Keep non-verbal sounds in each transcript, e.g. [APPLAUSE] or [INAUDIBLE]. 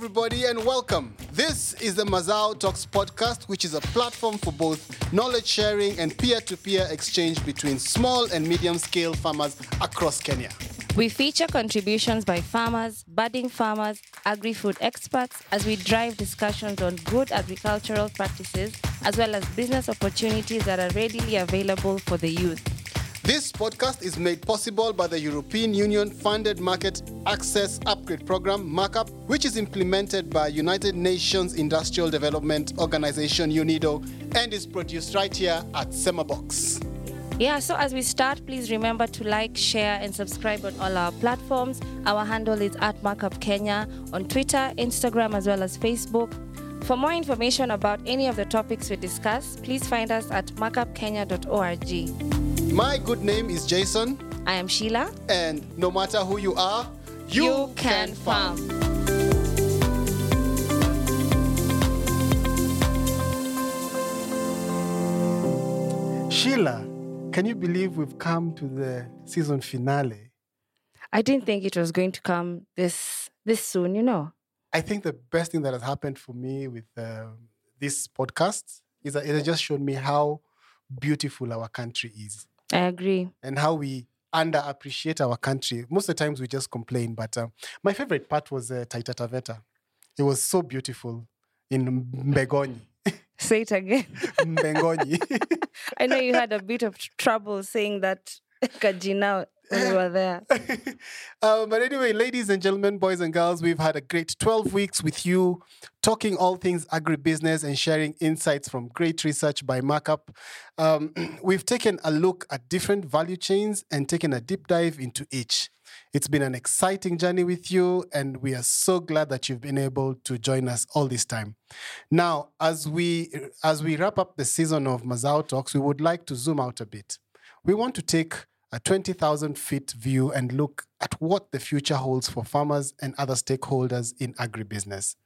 everybody, and welcome. This is the Mazao Talks podcast, which is a platform for both knowledge sharing and peer to peer exchange between small and medium scale farmers across Kenya. We feature contributions by farmers, budding farmers, agri food experts as we drive discussions on good agricultural practices as well as business opportunities that are readily available for the youth. This podcast is made possible by the European Union funded Market Access Upgrade Program, MARKUP, which is implemented by United Nations Industrial Development Organization, UNIDO, and is produced right here at Semabox. Yeah, so as we start, please remember to like, share, and subscribe on all our platforms. Our handle is at Markup Kenya on Twitter, Instagram, as well as Facebook. For more information about any of the topics we discuss, please find us at markupkenya.org. My good name is Jason, I am Sheila. and no matter who you are, You can farm. Sheila, can you believe we've come to the season finale? I didn't think it was going to come this this soon, you know. I think the best thing that has happened for me with um this podcast is that it has just shown me how beautiful our country is I agree. and how we underappreciate our country. Most of the times we just complain, but um, my favorite part was uh, Taita Taveta. It was so beautiful in Mbegoni. [LAUGHS] Say it again. [LAUGHS] Mbegoni. [LAUGHS] I know you had a bit of trouble saying that Kajina you were [LAUGHS] there. um, but anyway, ladies and gentlemen, boys and girls, we've had a great 12 weeks with you, talking all things agribusiness and sharing insights from great research by Markup. Um, [CLEARS THROAT] we've taken a look at different value chains and taken a deep dive into each. It's been an exciting journey with you, and we are so glad that you've been able to join us all this time. Now, as we as we wrap up the season of Mazao Talks, we would like to zoom out a bit. We want to take a 20,000 feet view and look at what the future holds for farmers and other stakeholders in agribusiness.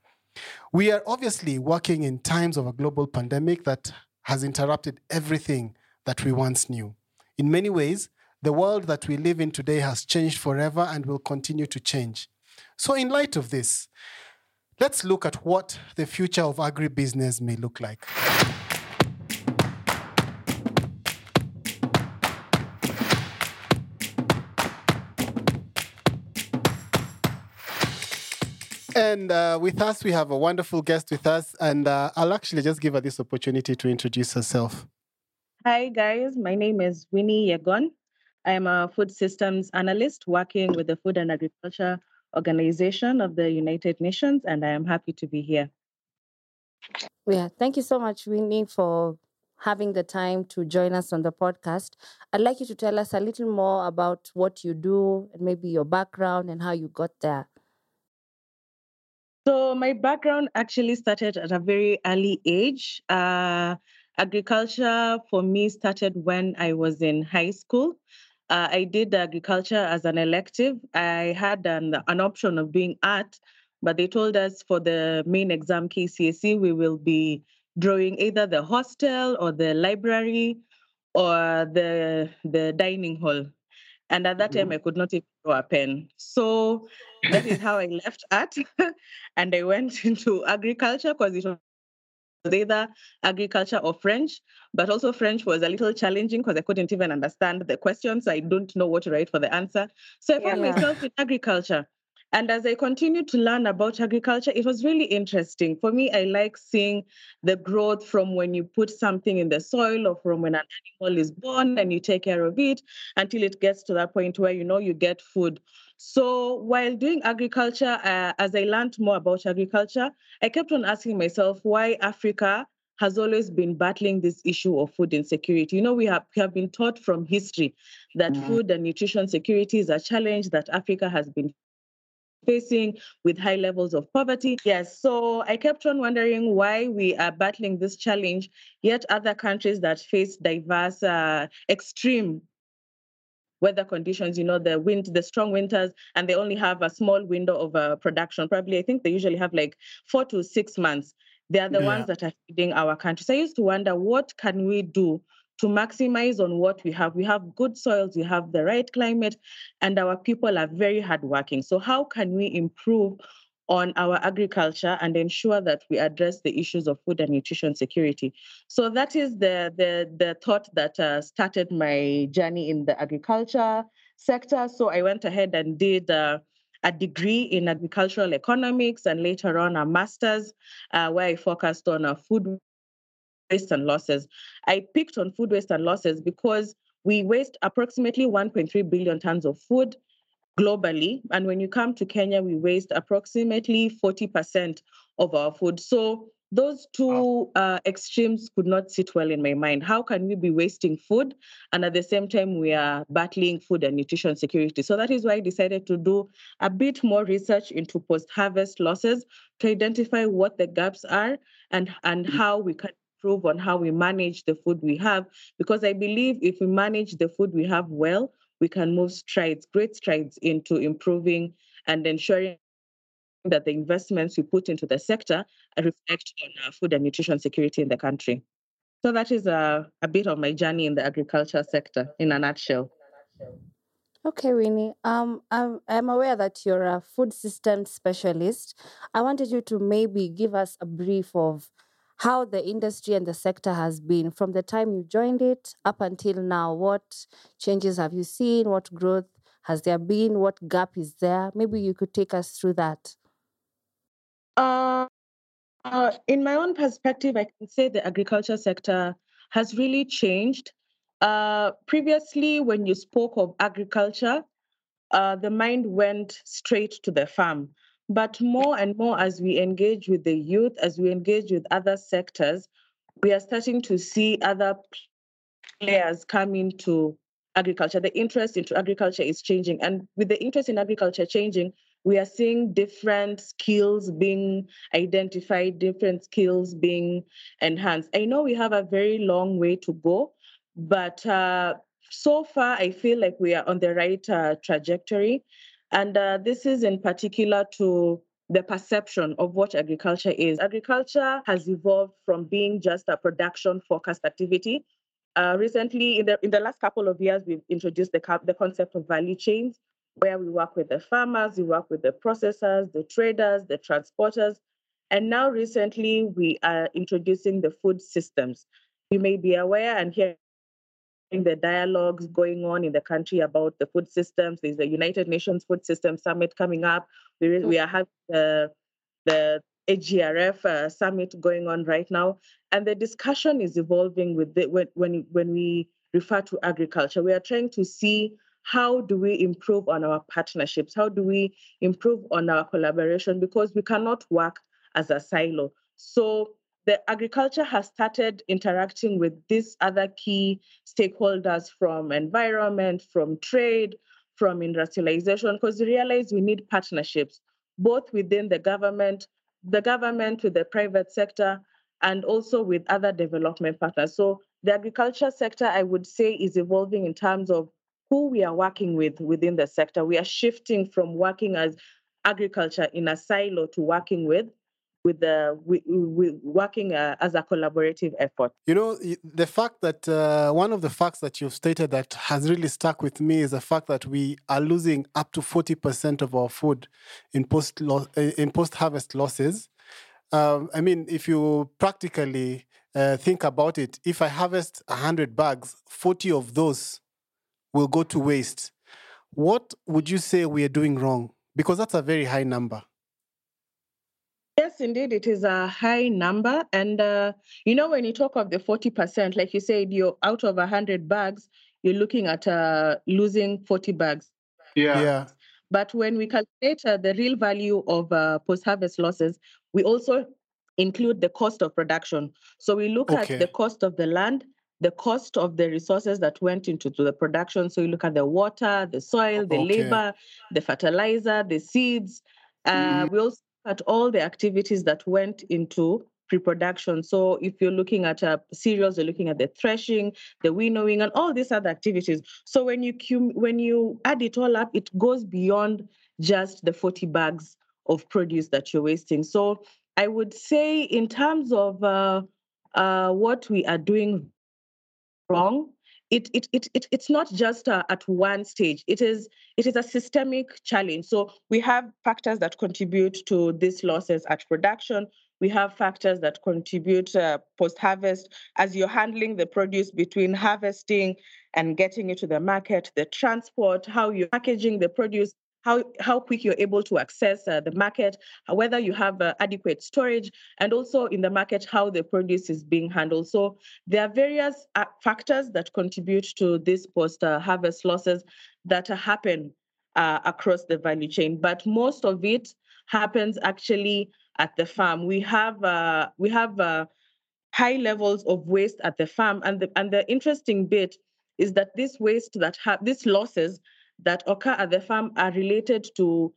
We are obviously working in times of a global pandemic that has interrupted everything that we once knew. In many ways, the world that we live in today has changed forever and will continue to change. So, in light of this, let's look at what the future of agribusiness may look like. And uh, with us, we have a wonderful guest with us. And uh, I'll actually just give her this opportunity to introduce herself. Hi, guys. My name is Winnie Yegon. I am a food systems analyst working with the Food and Agriculture Organization of the United Nations, and I am happy to be here. Yeah, thank you so much, Winnie, for having the time to join us on the podcast. I'd like you to tell us a little more about what you do and maybe your background and how you got there. So, my background actually started at a very early age. Uh, agriculture for me started when I was in high school. Uh, I did agriculture as an elective. I had an, an option of doing art, but they told us for the main exam KCSE, we will be drawing either the hostel or the library or the, the dining hall. And at that time, mm-hmm. I could not even draw a pen. So that is how I left art [LAUGHS] and I went [LAUGHS] into agriculture because it was either agriculture or French. But also, French was a little challenging because I couldn't even understand the questions. I don't know what to write for the answer. So I found Yeah. myself in agriculture. And as I continued to learn about agriculture, it was really interesting. For me, I like seeing the growth from when you put something in the soil or from when an animal is born and you take care of it until it gets to that point where you know you get food. So while doing agriculture, uh, as I learned more about agriculture, I kept on asking myself why Africa has always been battling this issue of food insecurity. You know, we have, we have been taught from history that Mhm. food and nutrition security is a challenge that Africa has been facing with high levels of poverty. Yes, so I kept on wondering why we are battling this challenge, yet other countries that face diverse, uh, extreme weather conditions, you know, the wind, the strong winters, and they only have a small window of uh, production. Probably, I think they usually have like four to six months. They are the Yeah. ones that are feeding our country. So I used to wonder, what can we do to maximize on what we have? We have good soils, we have the right climate, and our people are very hardworking. So how can we improve on our agriculture and ensure that we address the issues of food and nutrition security. So that is the the, the thought that uh, started my journey in the agriculture sector. So I went ahead and did. Uh, a degree in agricultural economics and later on a master's uh, where I focused on uh, food waste and losses. I picked on food waste and losses because we waste approximately 1.3 billion tons of food globally. And when you come to Kenya, we waste approximately 40% of our food. So those two uh, extremes could not sit well in my mind. How can we be wasting food and at the same time we are battling food and nutrition security? So that is why I decided to do a bit more research into post-harvest losses to identify what the gaps are and, and mm. how we can improve on how we manage the food we have. Because I believe if we manage the food we have well, we can move strides, great strides into improving and ensuring that the investments we put into the sector reflect on food and nutrition security in the country. So that is a, a bit of my journey in the agriculture sector in a nutshell. Okay, Winnie. Um, I'm, I'm aware that you're a food systems specialist. I wanted you to maybe give us a brief of how the industry and the sector has been from the time you joined it up until now. What changes have you seen? What growth has there been? What gap is there? Maybe you could take us through that. Uh, uh, in my own perspective, I can say the agriculture sector has really changed. Uh, previously, when you spoke of agriculture, uh, the mind went straight to the farm. But more and more, as we engage with the youth, as we engage with other sectors, we are starting to see other players come into agriculture. The interest into agriculture is changing. And with the interest in agriculture changing, we are seeing different skills being identified, different skills being enhanced. I know we have a very long way to go, but uh, so far I feel like we are on the right uh, trajectory. And uh, this is in particular to the perception of what agriculture is. Agriculture has evolved from being just a production focused activity. Uh, recently, in the, in the last couple of years, we've introduced the, the concept of value chains, where we work with the farmers, we work with the processors, the traders, the transporters. And now, recently, we are introducing the food systems. You may be aware and hear the dialogues going on in the country about the food systems. There's the United Nations Food System Summit coming up. We, we are having the, the AGRF uh, summit going on right now, and the discussion is evolving with the, when, when when we refer to agriculture. We are trying to see how do we improve on our partnerships, how do we improve on our collaboration because we cannot work as a silo. So the agriculture has started interacting with these other key stakeholders from environment, from trade, from industrialization, because we realize we need partnerships, both within the government, the government with the private sector, and also with other development partners. So the agriculture sector, I would say, is evolving in terms of who we are working with within the sector. We are shifting from working as agriculture in a silo to working with with the with, with working uh, as a collaborative effort. You know, the fact that uh, one of the facts that you've stated that has really stuck with me is the fact that we are losing up to forty percent of our food in post lo- in post harvest losses. Um, I mean, if you practically uh, think about it, if I harvest hundred bags, forty of those will go to waste. What would you say we are doing wrong? Because that's a very high number. Yes, indeed, it is a high number. And, uh, you know, when you talk of the 40%, like you said, you're out of 100 bags, you're looking at uh, losing 40 bags. Yeah. yeah. But when we calculate uh, the real value of uh, post harvest losses, we also include the cost of production. So we look okay. at the cost of the land, the cost of the resources that went into the production. So you look at the water, the soil, the okay. labor, the fertilizer, the seeds. Uh, mm. We also at all the activities that went into pre-production. So if you're looking at uh, cereals, you're looking at the threshing, the winnowing, and all these other activities. So when you cum- when you add it all up, it goes beyond just the 40 bags of produce that you're wasting. So I would say, in terms of uh, uh, what we are doing wrong, it, it, it, it it's not just uh, at one stage. It is it is a systemic challenge. So we have factors that contribute to these losses at production. We have factors that contribute uh, post harvest as you're handling the produce between harvesting and getting it to the market, the transport, how you're packaging the produce, how, how quick you're able to access uh, the market, whether you have uh, adequate storage, and also in the market, how the produce is being handled. So there are various uh, factors that contribute to these post-harvest losses that happen uh, across the value chain, but most of it happens actually at the farm. We have uh, we have uh, high levels of waste at the farm, and the and the interesting bit is that this waste that have these losses that occur at the farm are related to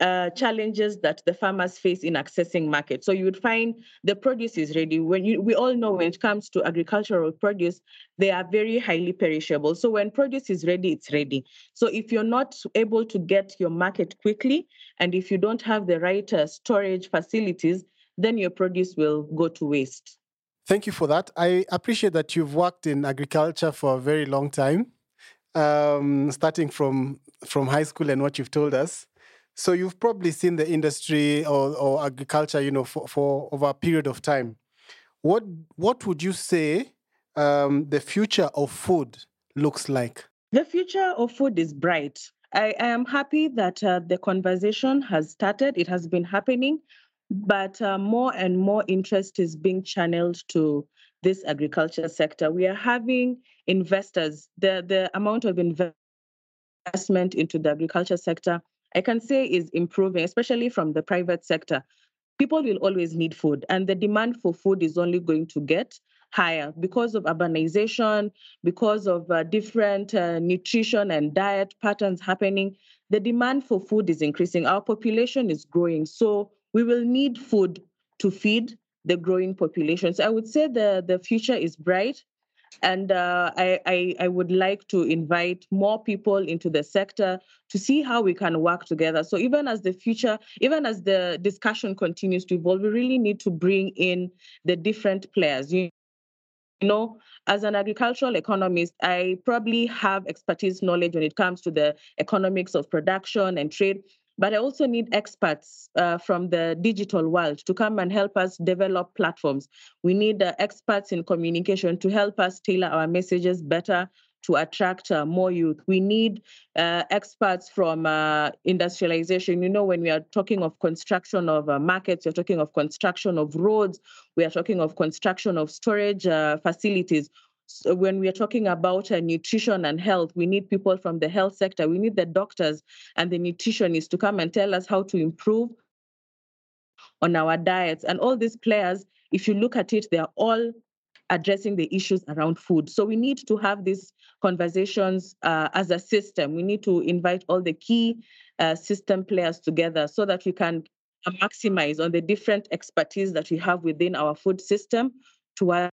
uh, challenges that the farmers face in accessing market. So you would find the produce is ready. When you, we all know when it comes to agricultural produce, they are very highly perishable. So when produce is ready, it's ready. So if you're not able to get your market quickly, and if you don't have the right uh, storage facilities, then your produce will go to waste. Thank you for that. I appreciate that you've worked in agriculture for a very long time um, starting from from high school and what you've told us. So you've probably seen the industry or, or agriculture, you know, for, for over a period of time. What what would you say um, the future of food looks like? The future of food is bright. I, I am happy that uh, the conversation has started. It has been happening, but uh, more and more interest is being channeled to this agriculture sector. We are having investors, the, the amount of investment into the agriculture sector, I can say is improving, especially from the private sector. People will always need food, and the demand for food is only going to get higher because of urbanization, because of uh, different uh, nutrition and diet patterns happening. The demand for food is increasing. Our population is growing. So we will need food to feed the growing population. So I would say the, the future is bright. And uh, I, I, I, would like to invite more people into the sector to see how we can work together. So even as the future, even as the discussion continues to evolve, we really need to bring in the different players. You, you know, as an agricultural economist, I probably have expertise knowledge when it comes to the economics of production and trade. But I also need experts uh, from the digital world to come and help us develop platforms. We need uh, experts in communication to help us tailor our messages better to attract uh, more youth. We need uh, experts from uh, industrialization. You know, when we are talking of construction of uh, markets, we're talking of construction of roads, we are talking of construction of storage uh, facilities. So when we are talking about uh, nutrition and health, we need people from the health sector. We need the doctors and the nutritionists to come and tell us how to improve on our diets. And all these players, if you look at it, they are all addressing the issues around food. So we need to have these conversations uh, as a system. We need to invite all the key uh, system players together so that we can maximize on the different expertise that we have within our food system to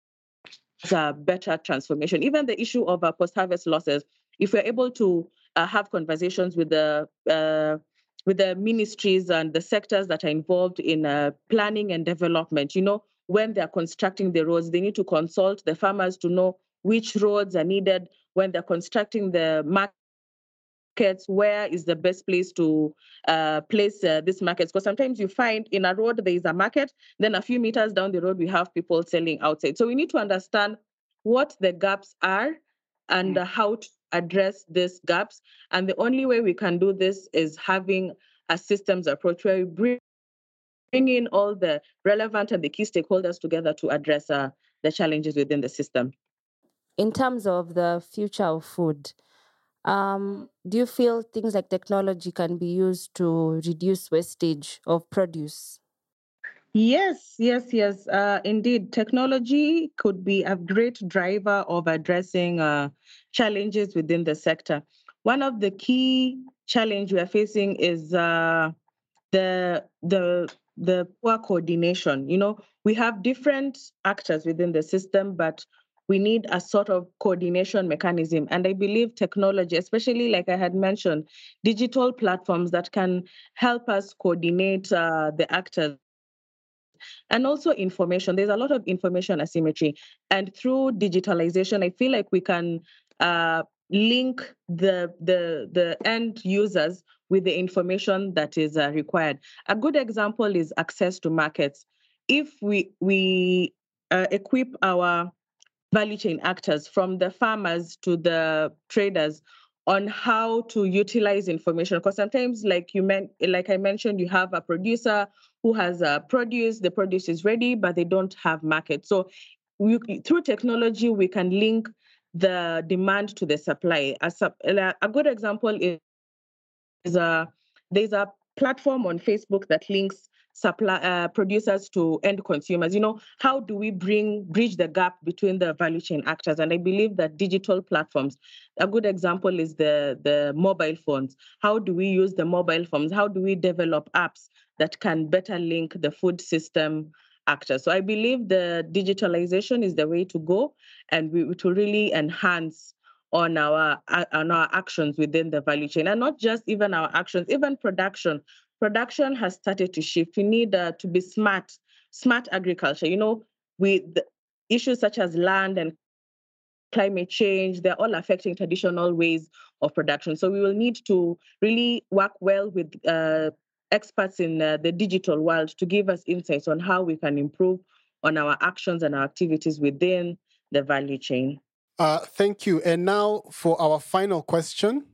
a better transformation. Even the issue of uh, post-harvest losses, if we're able to uh, have conversations with the uh, with the ministries and the sectors that are involved in uh, planning and development, you know, when they're constructing the roads, they need to consult the farmers to know which roads are needed when they're constructing the market markets where is the best place to uh, place uh, these markets because sometimes you find in a road there is a market then a few meters down the road we have people selling outside so we need to understand what the gaps are and mm. how to address these gaps and the only way we can do this is having a systems approach where we bring bring in all the relevant and the key stakeholders together to address uh, the challenges within the system. In terms of the future of food, um, do you feel things like technology can be used to reduce wastage of produce? Yes, yes, yes. Uh, indeed, technology could be a great driver of addressing uh, challenges within the sector. One of the key challenge we are facing is uh, the the the poor coordination. You know, we have different actors within the system, but we need a sort of coordination mechanism. And I believe technology, especially like I had mentioned, digital platforms that can help us coordinate uh, the actors and also information. There's a lot of information asymmetry. And through digitalization, I feel like we can uh, link the, the, the end users with the information that is uh, required. A good example is access to markets. If we, we uh, equip our value chain actors from the farmers to the traders on how to utilize information. Because sometimes like you meant like i mentioned you have a producer who has a produce the produce is ready but they don't have market. So we, through technology we can link the demand to the supply. A, a good example is, is a there's a platform on facebook that links supply uh, producers to end consumers. You know how do we bring bridge the gap between the value chain actors? And i believe that digital platforms a good example is the the mobile phones. How do we use the mobile phones? How do we develop apps that can better link the food system actors? So i believe the digitalization is the way to go and we to really enhance on our on our actions within the value chain. And not just even our actions even production production has started to shift. We need uh, to be smart, smart agriculture. You know, with issues such as land and climate change, they're all affecting traditional ways of production. So we will need to really work well with uh, experts in uh, the digital world to give us insights on how we can improve on our actions and our activities within the value chain. Uh, thank you. And now for our final question.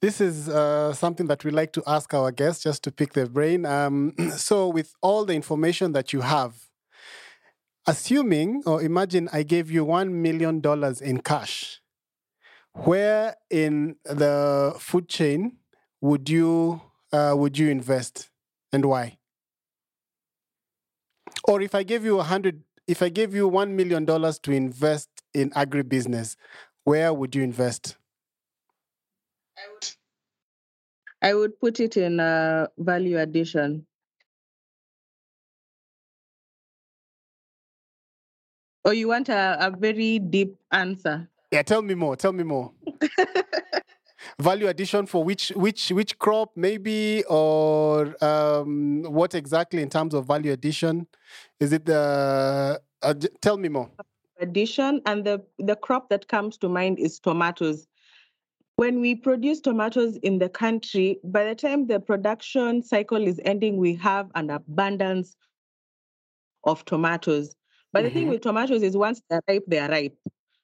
This is uh, something that we like to ask our guests just to pick their brain. Um, [CLEARS THROAT] so, with all the information that you have, assuming or imagine I gave you $1 million in cash, where in the food chain would you, uh, would you invest and why? Or if I gave you a hundred, if I gave you $1 million to invest in agribusiness, where would you invest? I would I would put it in uh, value addition. Or you want a, a very deep answer? Yeah, tell me more. Tell me more. [LAUGHS] value addition for which which which crop maybe or um, what exactly in terms of value addition? Is it the uh, tell me more. Addition and the the crop that comes to mind is tomatoes when we produce tomatoes in the country, by the time the production cycle is ending, we have an abundance of tomatoes. But mm-hmm. the thing mm-hmm. with tomatoes is once they're ripe, they are ripe.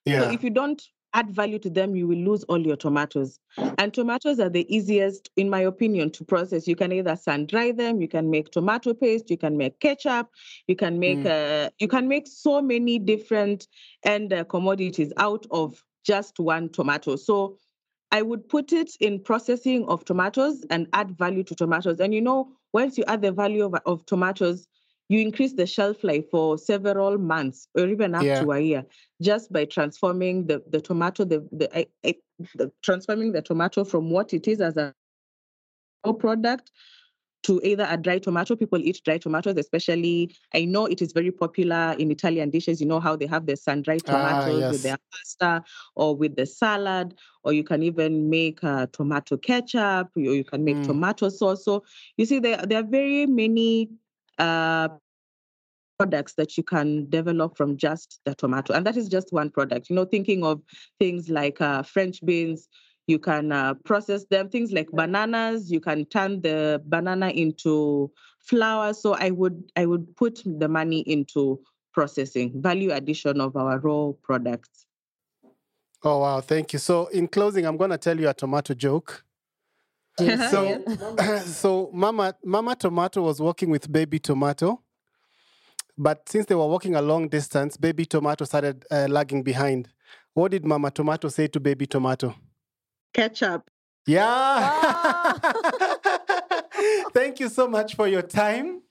Yeah. So if you don't add value to them, you will lose all your tomatoes. And tomatoes are the easiest, in my opinion, to process. You can either sun dry them, you can make tomato paste, you can make ketchup, you can make mm. uh, you can make so many different end uh, commodities out of just one tomato. So I would put it in processing of tomatoes and add value to tomatoes. And you know, once you add the value of, of tomatoes, you increase the shelf life for several months or even up yeah. to a year just by transforming the, the tomato, the, the, the transforming the tomato from what it is as a product to either a dry tomato. People eat dry tomatoes, especially. I know it is very popular in Italian dishes. You know how they have the sun-dried ah, tomatoes ah, yes. with their pasta or with the salad, or you can even make uh, tomato ketchup, or you can make mm. tomato sauce. So you see, there there are very many. Uh, products that you can develop from just the tomato and that is just one product you know thinking of things like uh, french beans you can uh, process them. Things like bananas you can turn the banana into flour. So i would i would put the money into processing value addition of our raw products. Oh wow. Thank you. So in closing i'm going to tell you a tomato joke. [LAUGHS] So [CLEARS THROAT] so mama mama tomato was working with baby tomato. But since they were walking a long distance baby tomato started uh, lagging behind. What did mama tomato say to baby tomato ketchup. Yeah. [LAUGHS] [LAUGHS] Thank you so much for your time.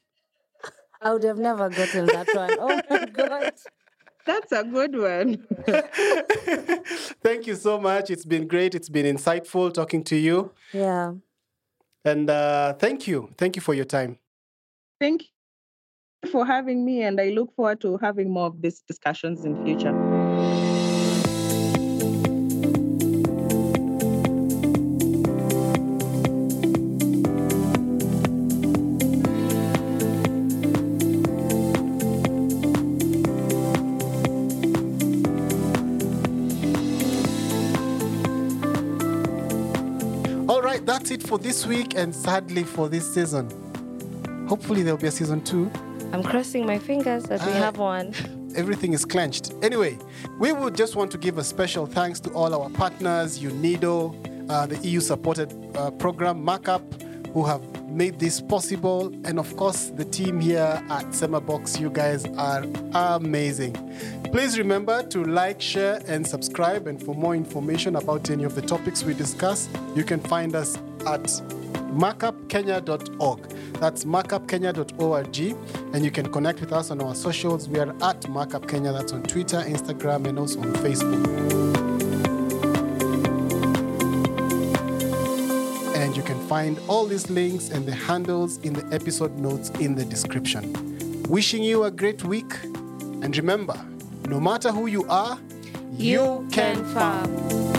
I would have never gotten that one. Oh my [LAUGHS] God. That's a good one. Thank you so much. It's been great. It's been insightful talking to you. Yeah. And uh, thank you. Thank you for your time. Thank you for having me. And I look forward to having more of these discussions in future. For this week and sadly for this season. Hopefully, there'll be a season two. I'm crossing my fingers that we Uh, have one. [LAUGHS] everything is clenched. Anyway, we would just want to give a special thanks to all our partners, UNIDO, uh, the EU supported uh, program, Markup, who have made this possible, and of course, the team here at Semabox. You guys are amazing. Please remember to like, share, and subscribe. And for more information about any of the topics we discuss, you can find us at markupkenya.org. That's markupkenya.org. And you can connect with us on our socials. We are at markupkenya. That's on Twitter, Instagram, and also on Facebook. And you can find all these links and the handles in the episode notes in the description. Wishing you a great week. And remember, no matter who you are, You can farm.